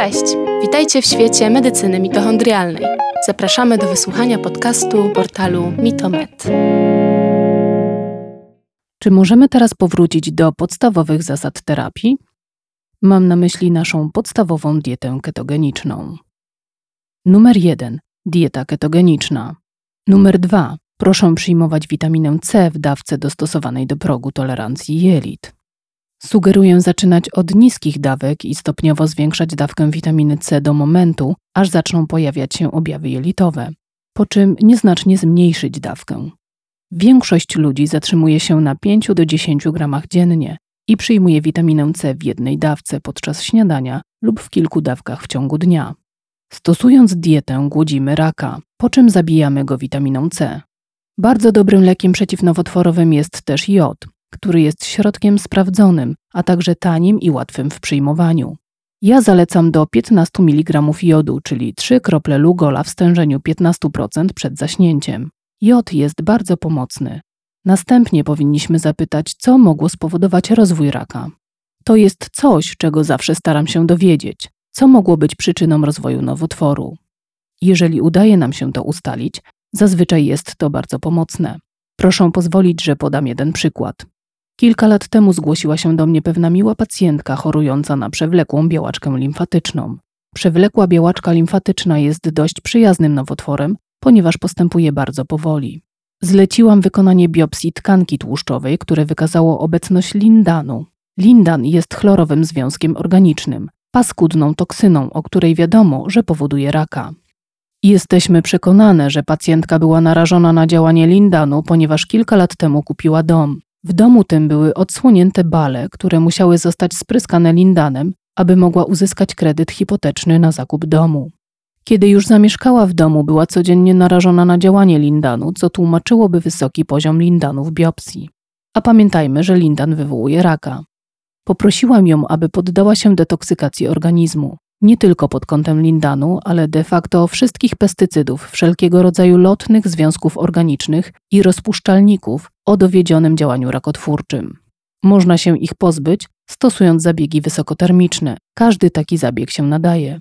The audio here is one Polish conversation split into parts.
Cześć! Witajcie w świecie medycyny mitochondrialnej. Zapraszamy do wysłuchania podcastu portalu Mitomed. Czy możemy teraz powrócić do podstawowych zasad terapii? Mam na myśli naszą podstawową dietę ketogeniczną. Numer 1. Dieta ketogeniczna. Numer 2. Proszę przyjmować witaminę C w dawce dostosowanej do progu tolerancji jelit. Sugeruję zaczynać od niskich dawek i stopniowo zwiększać dawkę witaminy C do momentu, aż zaczną pojawiać się objawy jelitowe, po czym nieznacznie zmniejszyć dawkę. Większość ludzi zatrzymuje się na 5 do 10 gramach dziennie i przyjmuje witaminę C w jednej dawce podczas śniadania lub w kilku dawkach w ciągu dnia. Stosując dietę, głodzimy raka, po czym zabijamy go witaminą C. Bardzo dobrym lekiem przeciwnowotworowym jest też jod, który jest środkiem sprawdzonym, a także tanim i łatwym w przyjmowaniu. Ja zalecam do 15 mg jodu, czyli 3 krople Lugola w stężeniu 15% przed zaśnięciem. Jod jest bardzo pomocny. Następnie powinniśmy zapytać, co mogło spowodować rozwój raka. To jest coś, czego zawsze staram się dowiedzieć, co mogło być przyczyną rozwoju nowotworu. Jeżeli udaje nam się to ustalić, zazwyczaj jest to bardzo pomocne. Proszę pozwolić, że podam jeden przykład. Kilka lat temu zgłosiła się do mnie pewna miła pacjentka chorująca na przewlekłą białaczkę limfatyczną. Przewlekła białaczka limfatyczna jest dość przyjaznym nowotworem, ponieważ postępuje bardzo powoli. Zleciłam wykonanie biopsji tkanki tłuszczowej, które wykazało obecność lindanu. Lindan jest chlorowym związkiem organicznym, paskudną toksyną, o której wiadomo, że powoduje raka. Jesteśmy przekonane, że pacjentka była narażona na działanie lindanu, ponieważ kilka lat temu kupiła dom. W domu tym były odsłonięte bale, które musiały zostać spryskane lindanem, aby mogła uzyskać kredyt hipoteczny na zakup domu. Kiedy już zamieszkała w domu, była codziennie narażona na działanie lindanu, co tłumaczyłoby wysoki poziom lindanu w biopsji. A pamiętajmy, że lindan wywołuje raka. Poprosiłam ją, aby poddała się detoksykacji organizmu nie tylko pod kątem lindanu, ale de facto wszystkich pestycydów, wszelkiego rodzaju lotnych związków organicznych i rozpuszczalników o dowiedzionym działaniu rakotwórczym. Można się ich pozbyć, stosując zabiegi wysokotermiczne. Każdy taki zabieg się nadaje.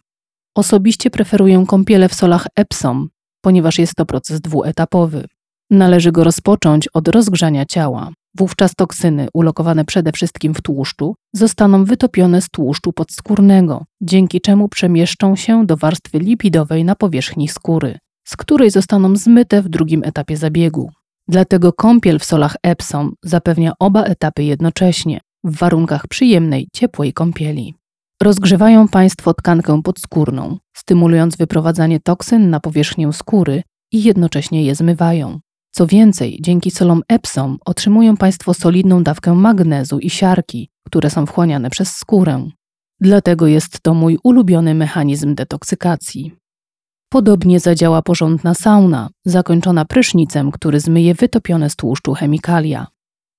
Osobiście preferuję kąpiele w solach Epsom, ponieważ jest to proces dwuetapowy. Należy go rozpocząć od rozgrzania ciała. Wówczas toksyny, ulokowane przede wszystkim w tłuszczu, zostaną wytopione z tłuszczu podskórnego, dzięki czemu przemieszczą się do warstwy lipidowej na powierzchni skóry, z której zostaną zmyte w drugim etapie zabiegu. Dlatego kąpiel w solach Epsom zapewnia oba etapy jednocześnie, w warunkach przyjemnej, ciepłej kąpieli. Rozgrzewają Państwo tkankę podskórną, stymulując wyprowadzanie toksyn na powierzchnię skóry i jednocześnie je zmywają. Co więcej, dzięki solom Epsom otrzymują Państwo solidną dawkę magnezu i siarki, które są wchłaniane przez skórę. Dlatego jest to mój ulubiony mechanizm detoksykacji. Podobnie zadziała porządna sauna, zakończona prysznicem, który zmyje wytopione z tłuszczu chemikalia.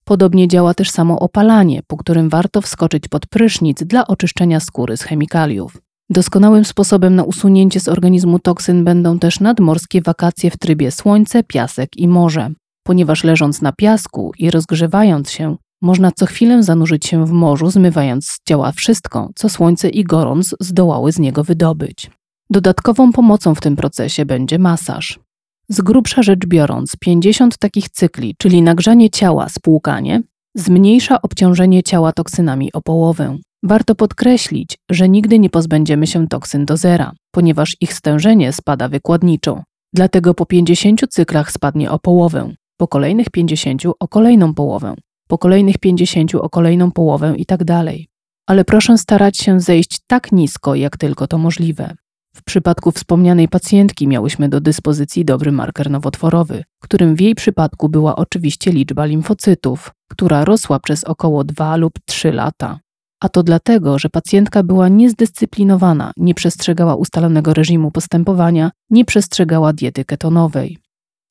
Podobnie działa też samo opalanie, po którym warto wskoczyć pod prysznic dla oczyszczenia skóry z chemikaliów. Doskonałym sposobem na usunięcie z organizmu toksyn będą też nadmorskie wakacje w trybie słońce, piasek i morze, ponieważ leżąc na piasku i rozgrzewając się, można co chwilę zanurzyć się w morzu, zmywając z ciała wszystko, co słońce i gorąc zdołały z niego wydobyć. Dodatkową pomocą w tym procesie będzie masaż. Z grubsza rzecz biorąc, 50 takich cykli, czyli nagrzanie ciała, spłukanie, zmniejsza obciążenie ciała toksynami o połowę. Warto podkreślić, że nigdy nie pozbędziemy się toksyn do zera, ponieważ ich stężenie spada wykładniczo. Dlatego po 50 cyklach spadnie o połowę, po kolejnych 50 o kolejną połowę, po kolejnych 50 o kolejną połowę i tak dalej. Ale proszę starać się zejść tak nisko, jak tylko to możliwe. W przypadku wspomnianej pacjentki miałyśmy do dyspozycji dobry marker nowotworowy, którym w jej przypadku była oczywiście liczba limfocytów, która rosła przez około 2 lub 3 lata. A to dlatego, że pacjentka była niezdyscyplinowana, nie przestrzegała ustalonego reżimu postępowania, nie przestrzegała diety ketonowej.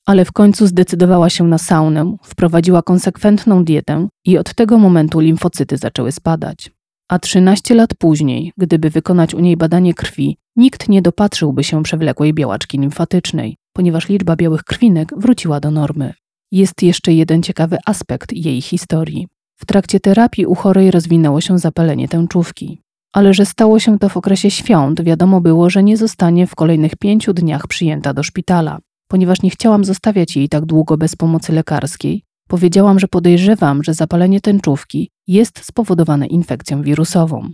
Ale w końcu zdecydowała się na saunę, wprowadziła konsekwentną dietę i od tego momentu limfocyty zaczęły spadać. A 13 lat później, gdyby wykonać u niej badanie krwi, nikt nie dopatrzyłby się przewlekłej białaczki limfatycznej, ponieważ liczba białych krwinek wróciła do normy. Jest jeszcze jeden ciekawy aspekt jej historii. W trakcie terapii u chorej rozwinęło się zapalenie tęczówki. ale że stało się to w okresie świąt, wiadomo było, że nie zostanie w kolejnych pięciu dniach przyjęta do szpitala. Ponieważ nie chciałam zostawiać jej tak długo bez pomocy lekarskiej, powiedziałam, że podejrzewam, że zapalenie tęczówki jest spowodowane infekcją wirusową.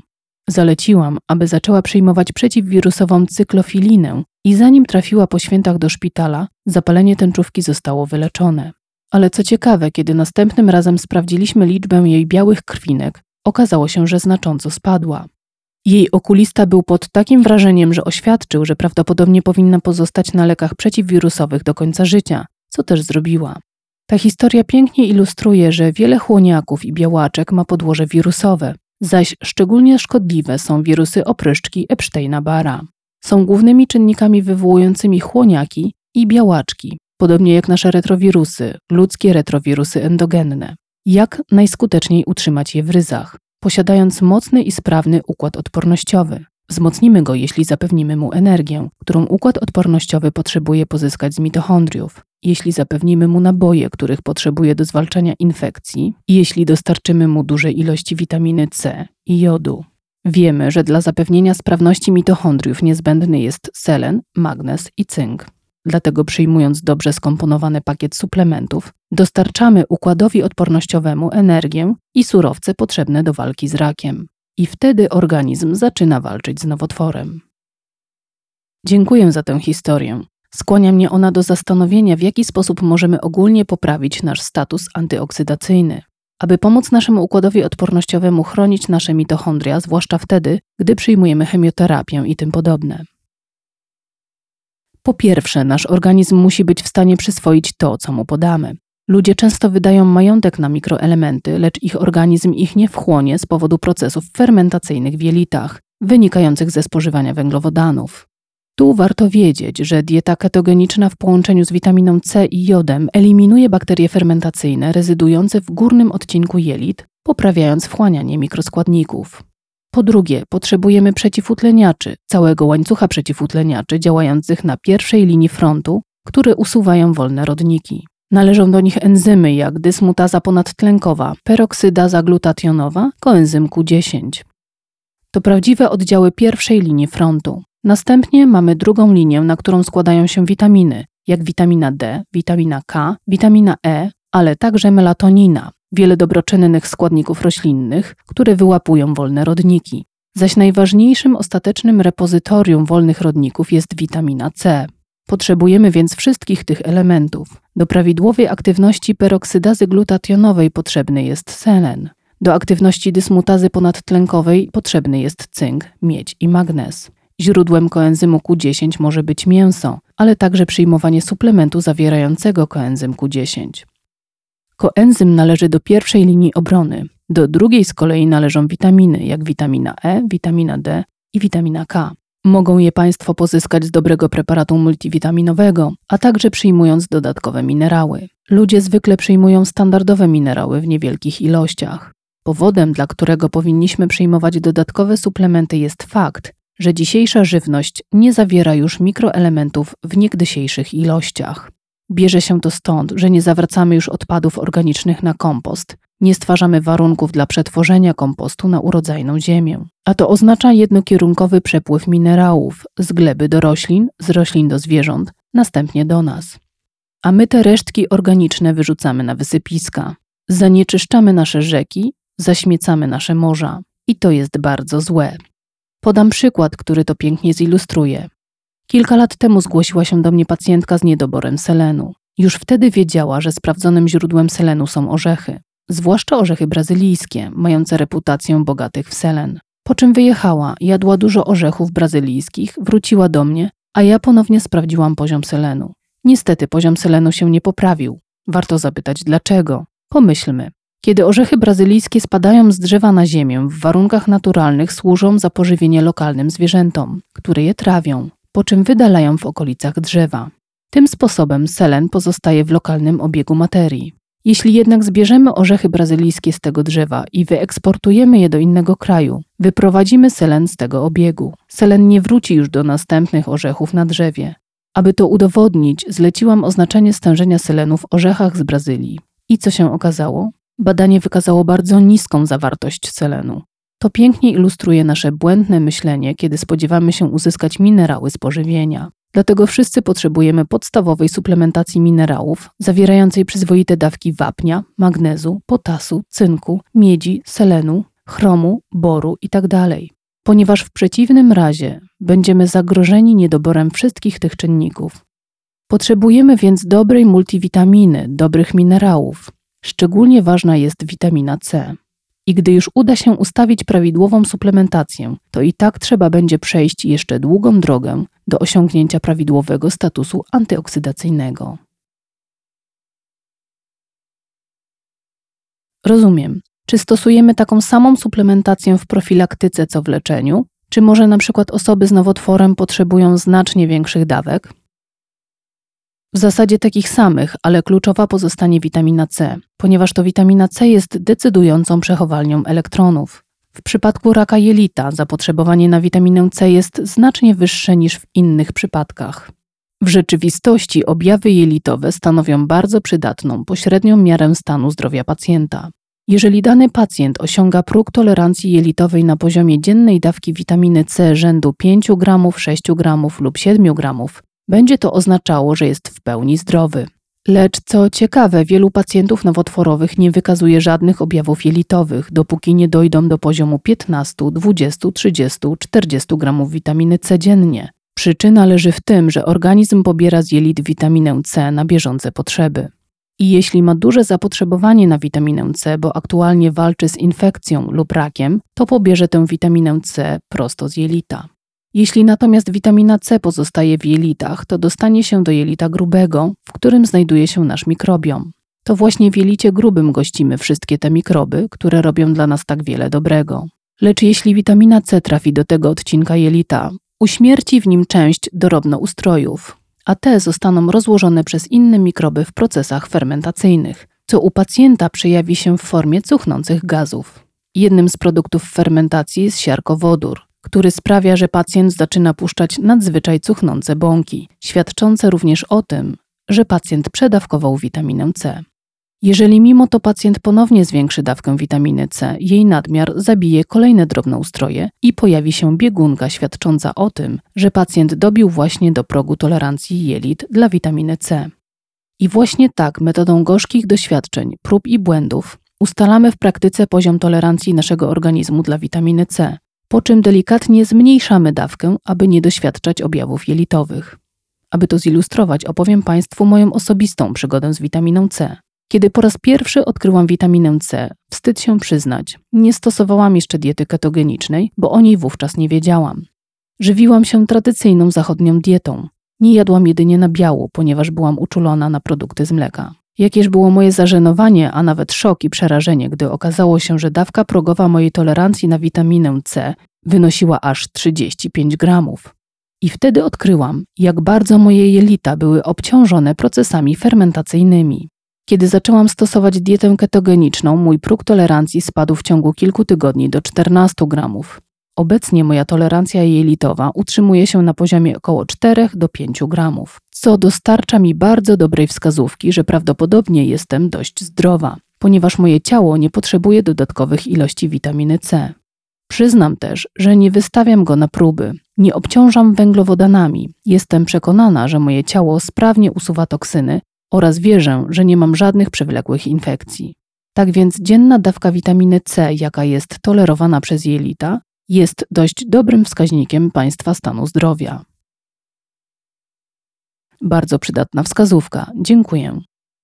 Zaleciłam, aby zaczęła przyjmować przeciwwirusową cyklofilinę i zanim trafiła po świętach do szpitala, zapalenie tęczówki zostało wyleczone. Ale co ciekawe, kiedy następnym razem sprawdziliśmy liczbę jej białych krwinek, okazało się, że znacząco spadła. Jej okulista był pod takim wrażeniem, że oświadczył, że prawdopodobnie powinna pozostać na lekach przeciwwirusowych do końca życia, co też zrobiła. Ta historia pięknie ilustruje, że wiele chłoniaków i białaczek ma podłoże wirusowe, zaś szczególnie szkodliwe są wirusy opryszczki Epsteina-Barra. Są głównymi czynnikami wywołującymi chłoniaki i białaczki, podobnie jak nasze retrowirusy, ludzkie retrowirusy endogenne. Jak najskuteczniej utrzymać je w ryzach? Posiadając mocny i sprawny układ odpornościowy. Wzmocnimy go, jeśli zapewnimy mu energię, którą układ odpornościowy potrzebuje pozyskać z mitochondriów, jeśli zapewnimy mu naboje, których potrzebuje do zwalczania infekcji, i jeśli dostarczymy mu duże ilości witaminy C i jodu. Wiemy, że dla zapewnienia sprawności mitochondriów niezbędny jest selen, magnez i cynk. Dlatego przyjmując dobrze skomponowany pakiet suplementów, dostarczamy układowi odpornościowemu energię i surowce potrzebne do walki z rakiem. I wtedy organizm zaczyna walczyć z nowotworem. Dziękuję za tę historię. Skłania mnie ona do zastanowienia, w jaki sposób możemy ogólnie poprawić nasz status antyoksydacyjny, aby pomóc naszemu układowi odpornościowemu chronić nasze mitochondria, zwłaszcza wtedy, gdy przyjmujemy chemioterapię i tym podobne. Po pierwsze, nasz organizm musi być w stanie przyswoić to, co mu podamy. Ludzie często wydają majątek na mikroelementy, lecz ich organizm ich nie wchłonie z powodu procesów fermentacyjnych w jelitach, wynikających ze spożywania węglowodanów. Tu warto wiedzieć, że dieta ketogeniczna w połączeniu z witaminą C i jodem eliminuje bakterie fermentacyjne rezydujące w górnym odcinku jelit, poprawiając wchłanianie mikroskładników. Po drugie, potrzebujemy przeciwutleniaczy, całego łańcucha przeciwutleniaczy działających na pierwszej linii frontu, które usuwają wolne rodniki. Należą do nich enzymy jak dysmutaza ponadtlenkowa, peroksydaza glutationowa, koenzym Q10. To prawdziwe oddziały pierwszej linii frontu. Następnie mamy drugą linię, na którą składają się witaminy, jak witamina D, witamina K, witamina E, ale także melatonina, wiele dobroczynnych składników roślinnych, które wyłapują wolne rodniki. Zaś najważniejszym ostatecznym repozytorium wolnych rodników jest witamina C. Potrzebujemy więc wszystkich tych elementów. Do prawidłowej aktywności peroksydazy glutationowej potrzebny jest selen. Do aktywności dysmutazy ponadtlenkowej potrzebny jest cynk, miedź i magnez. Źródłem koenzymu Q10 może być mięso, ale także przyjmowanie suplementu zawierającego koenzym Q10. Koenzym należy do pierwszej linii obrony. Do drugiej z kolei należą witaminy, jak witamina E, witamina D i witamina K. Mogą je Państwo pozyskać z dobrego preparatu multivitaminowego, a także przyjmując dodatkowe minerały. Ludzie zwykle przyjmują standardowe minerały w niewielkich ilościach. Powodem, dla którego powinniśmy przyjmować dodatkowe suplementy, jest fakt, że dzisiejsza żywność nie zawiera już mikroelementów w niegdysiejszych ilościach. Bierze się to stąd, że nie zawracamy już odpadów organicznych na kompost, nie stwarzamy warunków dla przetworzenia kompostu na urodzajną ziemię. A to oznacza jednokierunkowy przepływ minerałów z gleby do roślin, z roślin do zwierząt, następnie do nas. A my te resztki organiczne wyrzucamy na wysypiska. Zanieczyszczamy nasze rzeki, zaśmiecamy nasze morza. I to jest bardzo złe. Podam przykład, który to pięknie zilustruje. Kilka lat temu zgłosiła się do mnie pacjentka z niedoborem selenu. Już wtedy wiedziała, że sprawdzonym źródłem selenu są orzechy, zwłaszcza orzechy brazylijskie, mające reputację bogatych w selen. Po czym wyjechała, jadła dużo orzechów brazylijskich, wróciła do mnie, a ja ponownie sprawdziłam poziom selenu. Niestety poziom selenu się nie poprawił. Warto zapytać dlaczego. Pomyślmy. Kiedy orzechy brazylijskie spadają z drzewa na ziemię, w warunkach naturalnych służą za pożywienie lokalnym zwierzętom, które je trawią po czym wydalają w okolicach drzewa. Tym sposobem selen pozostaje w lokalnym obiegu materii. Jeśli jednak zbierzemy orzechy brazylijskie z tego drzewa i wyeksportujemy je do innego kraju, wyprowadzimy selen z tego obiegu. Selen nie wróci już do następnych orzechów na drzewie. Aby to udowodnić, zleciłam oznaczenie stężenia selenu w orzechach z Brazylii. I co się okazało? Badanie wykazało bardzo niską zawartość selenu. To pięknie ilustruje nasze błędne myślenie, kiedy spodziewamy się uzyskać minerały z pożywienia. Dlatego wszyscy potrzebujemy podstawowej suplementacji minerałów, zawierającej przyzwoite dawki wapnia, magnezu, potasu, cynku, miedzi, selenu, chromu, boru itd. Ponieważ w przeciwnym razie będziemy zagrożeni niedoborem wszystkich tych czynników. Potrzebujemy więc dobrej multivitaminy, dobrych minerałów. Szczególnie ważna jest witamina C. I gdy już uda się ustawić prawidłową suplementację, to i tak trzeba będzie przejść jeszcze długą drogę do osiągnięcia prawidłowego statusu antyoksydacyjnego. Rozumiem. Czy stosujemy taką samą suplementację w profilaktyce co w leczeniu? Czy może na przykład osoby z nowotworem potrzebują znacznie większych dawek? W zasadzie takich samych, ale kluczowa pozostanie witamina C, ponieważ to witamina C jest decydującą przechowalnią elektronów. W przypadku raka jelita zapotrzebowanie na witaminę C jest znacznie wyższe niż w innych przypadkach. W rzeczywistości objawy jelitowe stanowią bardzo przydatną, pośrednią miarę stanu zdrowia pacjenta. Jeżeli dany pacjent osiąga próg tolerancji jelitowej na poziomie dziennej dawki witaminy C rzędu 5 g, 6 g lub 7 g, będzie to oznaczało, że jest w pełni zdrowy. Lecz co ciekawe, wielu pacjentów nowotworowych nie wykazuje żadnych objawów jelitowych, dopóki nie dojdą do poziomu 15, 20, 30, 40 gramów witaminy C dziennie. Przyczyna leży w tym, że organizm pobiera z jelit witaminę C na bieżące potrzeby. I jeśli ma duże zapotrzebowanie na witaminę C, bo aktualnie walczy z infekcją lub rakiem, to pobierze tę witaminę C prosto z jelita. Jeśli natomiast witamina C pozostaje w jelitach, to dostanie się do jelita grubego, w którym znajduje się nasz mikrobiom. To właśnie w jelicie grubym gościmy wszystkie te mikroby, które robią dla nas tak wiele dobrego. Lecz jeśli witamina C trafi do tego odcinka jelita, uśmierci w nim część drobnoustrojów, a te zostaną rozłożone przez inne mikroby w procesach fermentacyjnych, co u pacjenta przejawi się w formie cuchnących gazów. Jednym z produktów fermentacji jest siarkowodór, który sprawia, że pacjent zaczyna puszczać nadzwyczaj cuchnące bąki, świadczące również o tym, że pacjent przedawkował witaminę C. Jeżeli mimo to pacjent ponownie zwiększy dawkę witaminy C, jej nadmiar zabije kolejne drobnoustroje i pojawi się biegunka świadcząca o tym, że pacjent dobił właśnie do progu tolerancji jelit dla witaminy C. I właśnie tak, metodą gorzkich doświadczeń, prób i błędów, ustalamy w praktyce poziom tolerancji naszego organizmu dla witaminy C, po czym delikatnie zmniejszamy dawkę, aby nie doświadczać objawów jelitowych. Aby to zilustrować, opowiem Państwu moją osobistą przygodę z witaminą C. Kiedy po raz pierwszy odkryłam witaminę C, wstyd się przyznać, nie stosowałam jeszcze diety ketogenicznej, bo o niej wówczas nie wiedziałam. Żywiłam się tradycyjną zachodnią dietą. Nie jadłam jedynie na biału, ponieważ byłam uczulona na produkty z mleka. Jakież było moje zażenowanie, a nawet szok i przerażenie, gdy okazało się, że dawka progowa mojej tolerancji na witaminę C wynosiła aż 35 gramów. I wtedy odkryłam, jak bardzo moje jelita były obciążone procesami fermentacyjnymi. Kiedy zaczęłam stosować dietę ketogeniczną, mój próg tolerancji spadł w ciągu kilku tygodni do 14 gramów. Obecnie moja tolerancja jelitowa utrzymuje się na poziomie około 4 do 5 gramów, co dostarcza mi bardzo dobrej wskazówki, że prawdopodobnie jestem dość zdrowa, ponieważ moje ciało nie potrzebuje dodatkowych ilości witaminy C. Przyznam też, że nie wystawiam go na próby, nie obciążam węglowodanami. Jestem przekonana, że moje ciało sprawnie usuwa toksyny oraz wierzę, że nie mam żadnych przewlekłych infekcji. Tak więc dzienna dawka witaminy C, jaka jest tolerowana przez jelita, jest dość dobrym wskaźnikiem Państwa stanu zdrowia. Bardzo przydatna wskazówka. Dziękuję.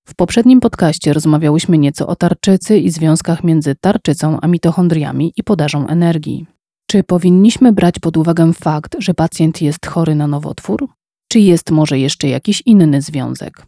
W poprzednim podcaście rozmawiałyśmy nieco o tarczycy i związkach między tarczycą a mitochondriami i podażą energii. Czy powinniśmy brać pod uwagę fakt, że pacjent jest chory na nowotwór? Czy jest może jeszcze jakiś inny związek?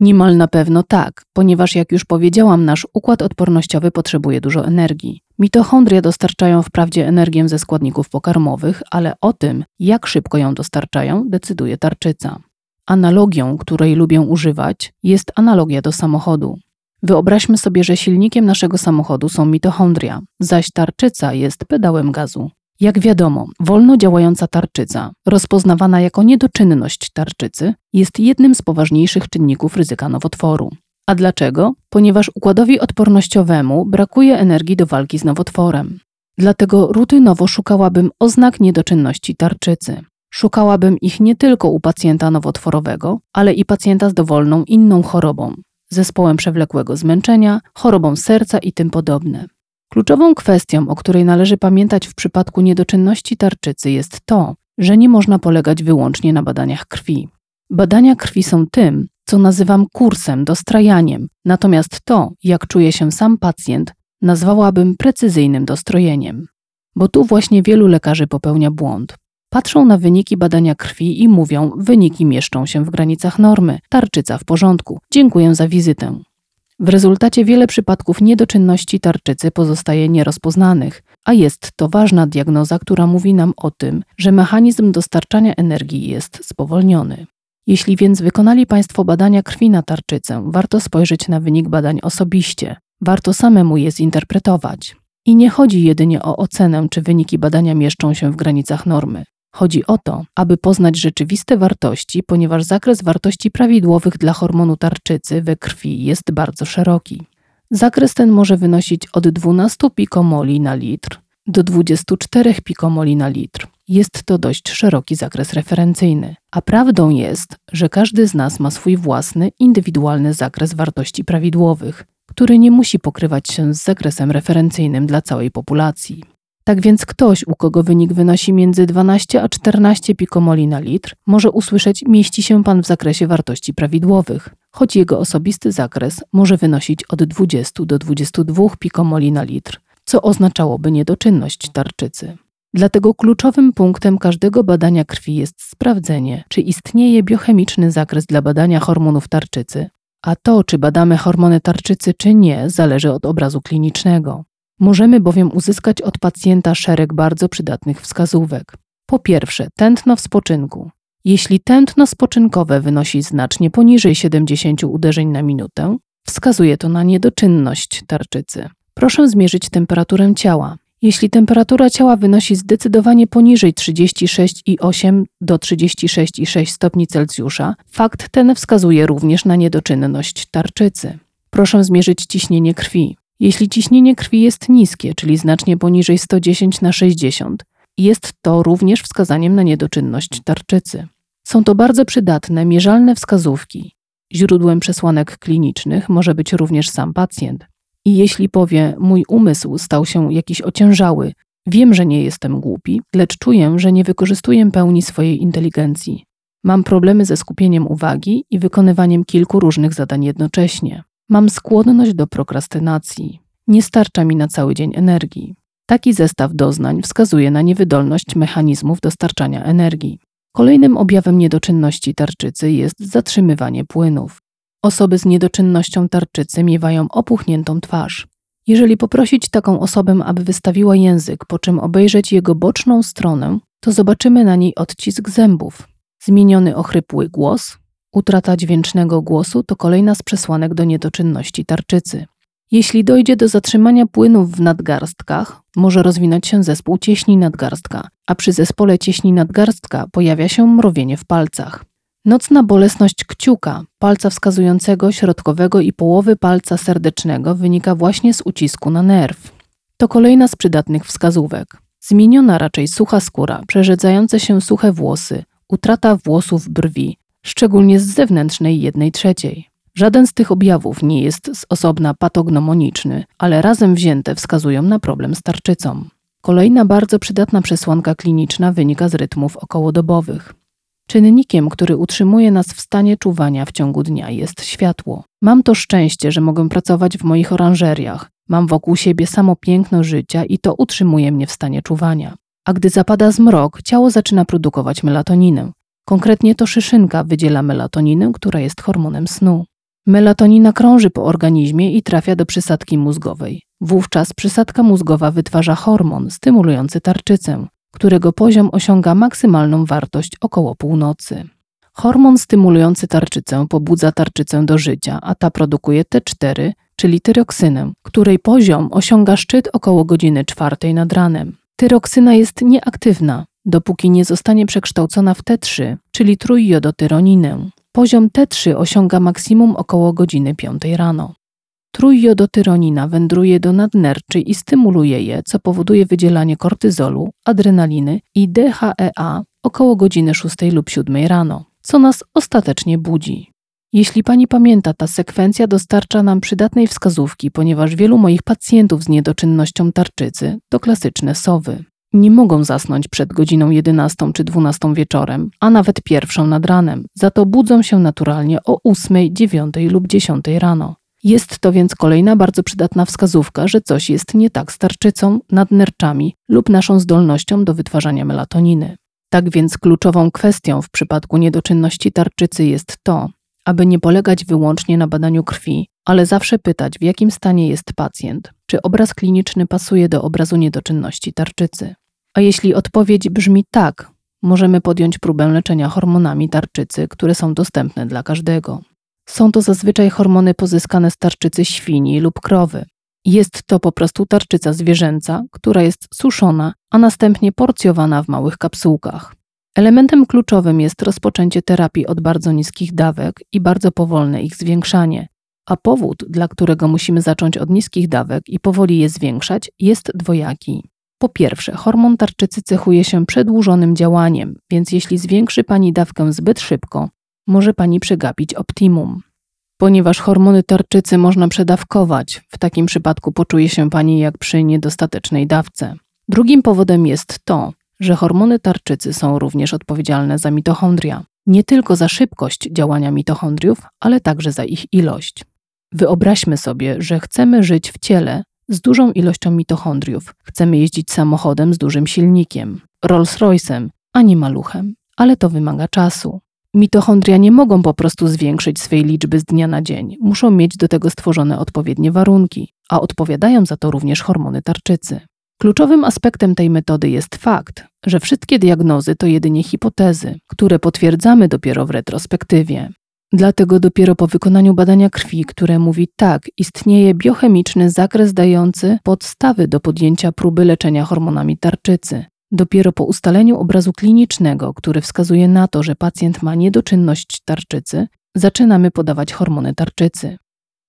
Niemal na pewno tak, ponieważ jak już powiedziałam, nasz układ odpornościowy potrzebuje dużo energii. Mitochondria dostarczają wprawdzie energię ze składników pokarmowych, ale o tym, jak szybko ją dostarczają, decyduje tarczyca. Analogią, której lubię używać, jest analogia do samochodu. Wyobraźmy sobie, że silnikiem naszego samochodu są mitochondria, zaś tarczyca jest pedałem gazu. Jak wiadomo, wolno działająca tarczyca, rozpoznawana jako niedoczynność tarczycy, jest jednym z poważniejszych czynników ryzyka nowotworu. A dlaczego? Ponieważ układowi odpornościowemu brakuje energii do walki z nowotworem. Dlatego rutynowo szukałabym oznak niedoczynności tarczycy. Szukałabym ich nie tylko u pacjenta nowotworowego, ale i pacjenta z dowolną inną chorobą, zespołem przewlekłego zmęczenia, chorobą serca i tym podobne. Kluczową kwestią, o której należy pamiętać w przypadku niedoczynności tarczycy jest to, że nie można polegać wyłącznie na badaniach krwi. Badania krwi są tym, co nazywam kursem, dostrajaniem, natomiast to, jak czuje się sam pacjent, nazwałabym precyzyjnym dostrojeniem. Bo tu właśnie wielu lekarzy popełnia błąd. Patrzą na wyniki badania krwi i mówią: wyniki mieszczą się w granicach normy, tarczyca w porządku, dziękuję za wizytę. W rezultacie wiele przypadków niedoczynności tarczycy pozostaje nierozpoznanych, a jest to ważna diagnoza, która mówi nam o tym, że mechanizm dostarczania energii jest spowolniony. Jeśli więc wykonali Państwo badania krwi na tarczycę, warto spojrzeć na wynik badań osobiście, warto samemu je zinterpretować. I nie chodzi jedynie o ocenę, czy wyniki badania mieszczą się w granicach normy. Chodzi o to, aby poznać rzeczywiste wartości, ponieważ zakres wartości prawidłowych dla hormonu tarczycy we krwi jest bardzo szeroki. Zakres ten może wynosić od 12 pikomoli na litr do 24 pikomoli na litr. Jest to dość szeroki zakres referencyjny, a prawdą jest, że każdy z nas ma swój własny, indywidualny zakres wartości prawidłowych, który nie musi pokrywać się z zakresem referencyjnym dla całej populacji. Tak więc ktoś, u kogo wynik wynosi między 12 a 14 pikomoli na litr, może usłyszeć mieści się pan w zakresie wartości prawidłowych, choć jego osobisty zakres może wynosić od 20 do 22 pikomoli na litr, co oznaczałoby niedoczynność tarczycy. Dlatego kluczowym punktem każdego badania krwi jest sprawdzenie, czy istnieje biochemiczny zakres dla badania hormonów tarczycy, a to, czy badamy hormony tarczycy, czy nie, zależy od obrazu klinicznego. Możemy bowiem uzyskać od pacjenta szereg bardzo przydatnych wskazówek. Po pierwsze, tętno w spoczynku. Jeśli tętno spoczynkowe wynosi znacznie poniżej 70 uderzeń na minutę, wskazuje to na niedoczynność tarczycy. Proszę zmierzyć temperaturę ciała. Jeśli temperatura ciała wynosi zdecydowanie poniżej 36,8 do 36,6 stopni Celsjusza, fakt ten wskazuje również na niedoczynność tarczycy. Proszę zmierzyć ciśnienie krwi. Jeśli ciśnienie krwi jest niskie, czyli znacznie poniżej 110 na 60, jest to również wskazaniem na niedoczynność tarczycy. Są to bardzo przydatne, mierzalne wskazówki. Źródłem przesłanek klinicznych może być również sam pacjent. I jeśli powie, mój umysł stał się jakiś ociężały, wiem, że nie jestem głupi, lecz czuję, że nie wykorzystuję pełni swojej inteligencji. Mam problemy ze skupieniem uwagi i wykonywaniem kilku różnych zadań jednocześnie. Mam skłonność do prokrastynacji. Nie starcza mi na cały dzień energii. Taki zestaw doznań wskazuje na niewydolność mechanizmów dostarczania energii. Kolejnym objawem niedoczynności tarczycy jest zatrzymywanie płynów. Osoby z niedoczynnością tarczycy miewają opuchniętą twarz. Jeżeli poprosić taką osobę, aby wystawiła język, po czym obejrzeć jego boczną stronę, to zobaczymy na niej odcisk zębów, zmieniony ochrypły głos, Utrata dźwięcznego głosu to kolejna z przesłanek do niedoczynności tarczycy. Jeśli dojdzie do zatrzymania płynów w nadgarstkach, może rozwinąć się zespół cieśni nadgarstka, a przy zespole cieśni nadgarstka pojawia się mrowienie w palcach. Nocna bolesność kciuka, palca wskazującego, środkowego i połowy palca serdecznego wynika właśnie z ucisku na nerw. To kolejna z przydatnych wskazówek. Zmieniona raczej sucha skóra, przerzedzające się suche włosy, utrata włosów brwi, szczególnie z zewnętrznej jednej trzeciej. Żaden z tych objawów nie jest z osobna patognomoniczny, ale razem wzięte wskazują na problem z tarczycą. Kolejna bardzo przydatna przesłanka kliniczna wynika z rytmów okołodobowych. Czynnikiem, który utrzymuje nas w stanie czuwania w ciągu dnia jest światło. Mam to szczęście, że mogę pracować w moich oranżeriach. Mam wokół siebie samo piękno życia i to utrzymuje mnie w stanie czuwania. A gdy zapada zmrok, ciało zaczyna produkować melatoninę. Konkretnie to szyszynka wydziela melatoninę, która jest hormonem snu. Melatonina krąży po organizmie i trafia do przysadki mózgowej. Wówczas przysadka mózgowa wytwarza hormon stymulujący tarczycę, którego poziom osiąga maksymalną wartość około północy. Hormon stymulujący tarczycę pobudza tarczycę do życia, a ta produkuje T4, czyli tyroksynę, której poziom osiąga szczyt około godziny czwartej nad ranem. Tyroksyna jest nieaktywna, dopóki nie zostanie przekształcona w T3, czyli trójjodotyroninę. Poziom T3 osiąga maksimum około godziny 5 rano. Trójjodotyronina wędruje do nadnerczy i stymuluje je, co powoduje wydzielanie kortyzolu, adrenaliny i DHEA około godziny 6 lub 7 rano, co nas ostatecznie budzi. Jeśli pani pamięta, ta sekwencja dostarcza nam przydatnej wskazówki, ponieważ wielu moich pacjentów z niedoczynnością tarczycy to klasyczne sowy. Nie mogą zasnąć przed godziną 11 czy 12 wieczorem, a nawet pierwszą nad ranem, za to budzą się naturalnie o 8, 9 lub 10 rano. Jest to więc kolejna bardzo przydatna wskazówka, że coś jest nie tak z tarczycą, nadnerczami lub naszą zdolnością do wytwarzania melatoniny. Tak więc kluczową kwestią w przypadku niedoczynności tarczycy jest to, aby nie polegać wyłącznie na badaniu krwi, ale zawsze pytać, w jakim stanie jest pacjent, czy obraz kliniczny pasuje do obrazu niedoczynności tarczycy. A jeśli odpowiedź brzmi tak, możemy podjąć próbę leczenia hormonami tarczycy, które są dostępne dla każdego. Są to zazwyczaj hormony pozyskane z tarczycy świni lub krowy. Jest to po prostu tarczyca zwierzęca, która jest suszona, a następnie porcjowana w małych kapsułkach. Elementem kluczowym jest rozpoczęcie terapii od bardzo niskich dawek i bardzo powolne ich zwiększanie, a powód, dla którego musimy zacząć od niskich dawek i powoli je zwiększać, jest dwojaki. Po pierwsze, hormon tarczycy cechuje się przedłużonym działaniem, więc jeśli zwiększy Pani dawkę zbyt szybko, może Pani przegapić optimum. Ponieważ hormony tarczycy można przedawkować, w takim przypadku poczuje się Pani jak przy niedostatecznej dawce. Drugim powodem jest to, że hormony tarczycy są również odpowiedzialne za mitochondria. Nie tylko za szybkość działania mitochondriów, ale także za ich ilość. Wyobraźmy sobie, że chcemy żyć w ciele z dużą ilością mitochondriów. Chcemy jeździć samochodem z dużym silnikiem, Rolls-Royce'em, a nie maluchem, ale to wymaga czasu. Mitochondria nie mogą po prostu zwiększyć swej liczby z dnia na dzień, muszą mieć do tego stworzone odpowiednie warunki, a odpowiadają za to również hormony tarczycy. Kluczowym aspektem tej metody jest fakt, że wszystkie diagnozy to jedynie hipotezy, które potwierdzamy dopiero w retrospektywie. Dlatego dopiero po wykonaniu badania krwi, które mówi tak, istnieje biochemiczny zakres dający podstawy do podjęcia próby leczenia hormonami tarczycy. Dopiero po ustaleniu obrazu klinicznego, który wskazuje na to, że pacjent ma niedoczynność tarczycy, zaczynamy podawać hormony tarczycy.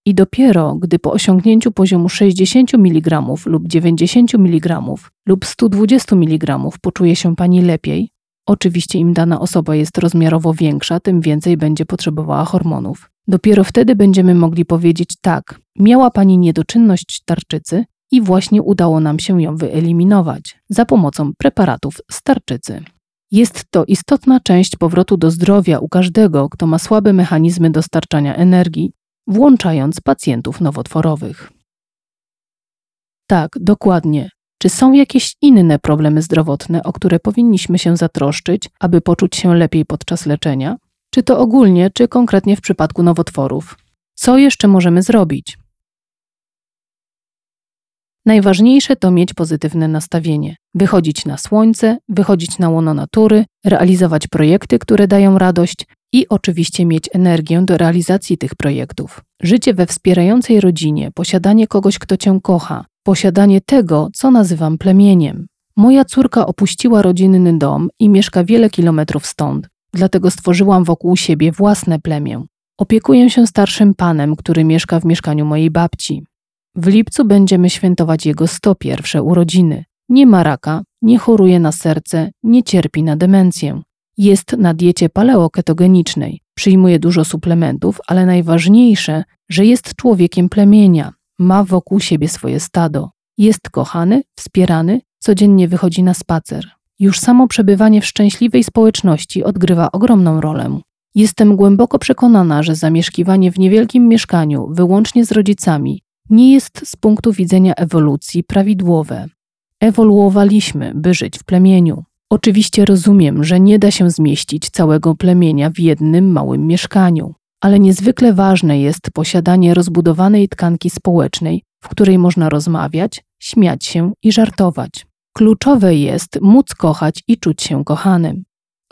I dopiero gdy po osiągnięciu poziomu 60 mg lub 90 mg lub 120 mg poczuje się pani lepiej, oczywiście im dana osoba jest rozmiarowo większa, tym więcej będzie potrzebowała hormonów. Dopiero wtedy będziemy mogli powiedzieć tak, miała pani niedoczynność tarczycy i właśnie udało nam się ją wyeliminować za pomocą preparatów z tarczycy. Jest to istotna część powrotu do zdrowia u każdego, kto ma słabe mechanizmy dostarczania energii włączając pacjentów nowotworowych. Tak, dokładnie. Czy są jakieś inne problemy zdrowotne, o które powinniśmy się zatroszczyć, aby poczuć się lepiej podczas leczenia? Czy to ogólnie, czy konkretnie w przypadku nowotworów? Co jeszcze możemy zrobić? Najważniejsze to mieć pozytywne nastawienie, wychodzić na słońce, wychodzić na łono natury, realizować projekty, które dają radość, i oczywiście mieć energię do realizacji tych projektów. Życie we wspierającej rodzinie, posiadanie kogoś, kto cię kocha, posiadanie tego, co nazywam plemieniem. Moja córka opuściła rodzinny dom i mieszka wiele kilometrów stąd, dlatego stworzyłam wokół siebie własne plemię. Opiekuję się starszym panem, który mieszka w mieszkaniu mojej babci. W lipcu będziemy świętować jego 101 urodziny. Nie ma raka, nie choruje na serce, nie cierpi na demencję. Jest na diecie paleoketogenicznej, przyjmuje dużo suplementów, ale najważniejsze, że jest człowiekiem plemienia, ma wokół siebie swoje stado. Jest kochany, wspierany, codziennie wychodzi na spacer. Już samo przebywanie w szczęśliwej społeczności odgrywa ogromną rolę. Jestem głęboko przekonana, że zamieszkiwanie w niewielkim mieszkaniu, wyłącznie z rodzicami, nie jest z punktu widzenia ewolucji prawidłowe. Ewoluowaliśmy, by żyć w plemieniu. Oczywiście rozumiem, że nie da się zmieścić całego plemienia w jednym małym mieszkaniu, ale niezwykle ważne jest posiadanie rozbudowanej tkanki społecznej, w której można rozmawiać, śmiać się i żartować. Kluczowe jest móc kochać i czuć się kochanym.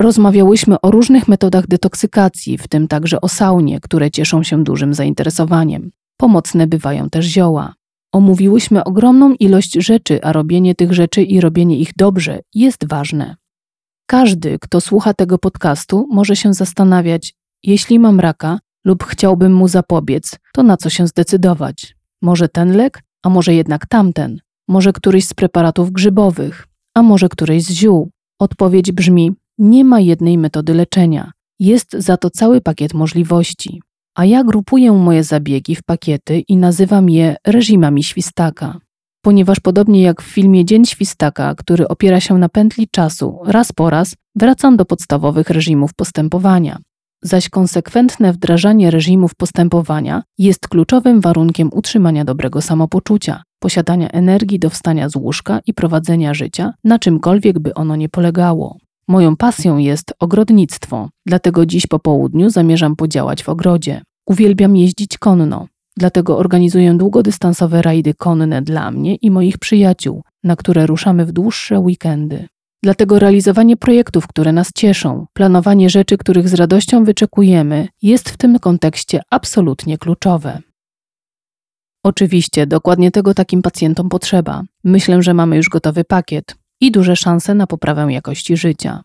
Rozmawiałyśmy o różnych metodach detoksykacji, w tym także o saunie, które cieszą się dużym zainteresowaniem. Pomocne bywają też zioła. Omówiłyśmy ogromną ilość rzeczy, a robienie tych rzeczy i robienie ich dobrze jest ważne. Każdy, kto słucha tego podcastu, może się zastanawiać, Jeśli mam raka lub chciałbym mu zapobiec, to na co się zdecydować? Może ten lek, a może jednak tamten? Może któryś z preparatów grzybowych, a może któryś z ziół? Odpowiedź brzmi: nie ma jednej metody leczenia. Jest za to cały pakiet możliwości. A ja grupuję moje zabiegi w pakiety i nazywam je reżimami świstaka. Ponieważ podobnie jak w filmie Dzień Świstaka, który opiera się na pętli czasu, raz po raz wracam do podstawowych reżimów postępowania. Zaś konsekwentne wdrażanie reżimów postępowania jest kluczowym warunkiem utrzymania dobrego samopoczucia, posiadania energii do wstania z łóżka i prowadzenia życia, na czymkolwiek by ono nie polegało. Moją pasją jest ogrodnictwo, dlatego dziś po południu zamierzam podziałać w ogrodzie. Uwielbiam jeździć konno, dlatego organizuję długodystansowe rajdy konne dla mnie i moich przyjaciół, na które ruszamy w dłuższe weekendy. Dlatego realizowanie projektów, które nas cieszą, planowanie rzeczy, których z radością wyczekujemy, jest w tym kontekście absolutnie kluczowe. Oczywiście, dokładnie tego takim pacjentom potrzeba. Myślę, że mamy już gotowy pakiet i duże szanse na poprawę jakości życia.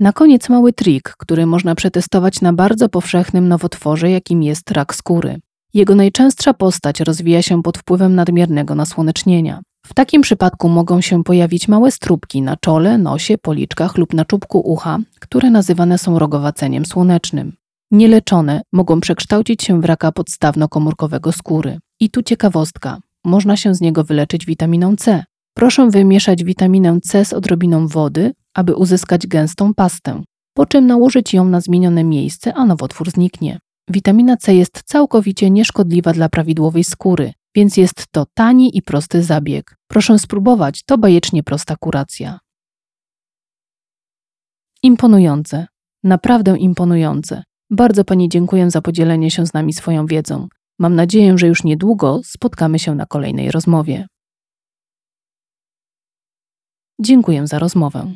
Na koniec mały trik, który można przetestować na bardzo powszechnym nowotworze, jakim jest rak skóry. Jego najczęstsza postać rozwija się pod wpływem nadmiernego nasłonecznienia. W takim przypadku mogą się pojawić małe strubki na czole, nosie, policzkach lub na czubku ucha, które nazywane są rogowaceniem słonecznym. Nieleczone mogą przekształcić się w raka podstawno-komórkowego skóry. I tu ciekawostka. Można się z niego wyleczyć witaminą C. Proszę wymieszać witaminę C z odrobiną wody, aby uzyskać gęstą pastę, po czym nałożyć ją na zmienione miejsce, a nowotwór zniknie. Witamina C jest całkowicie nieszkodliwa dla prawidłowej skóry, więc jest to tani i prosty zabieg. Proszę spróbować, to bajecznie prosta kuracja. Imponujące, naprawdę imponujące. Bardzo Pani dziękuję za podzielenie się z nami swoją wiedzą. Mam nadzieję, że już niedługo spotkamy się na kolejnej rozmowie. Dziękuję za rozmowę.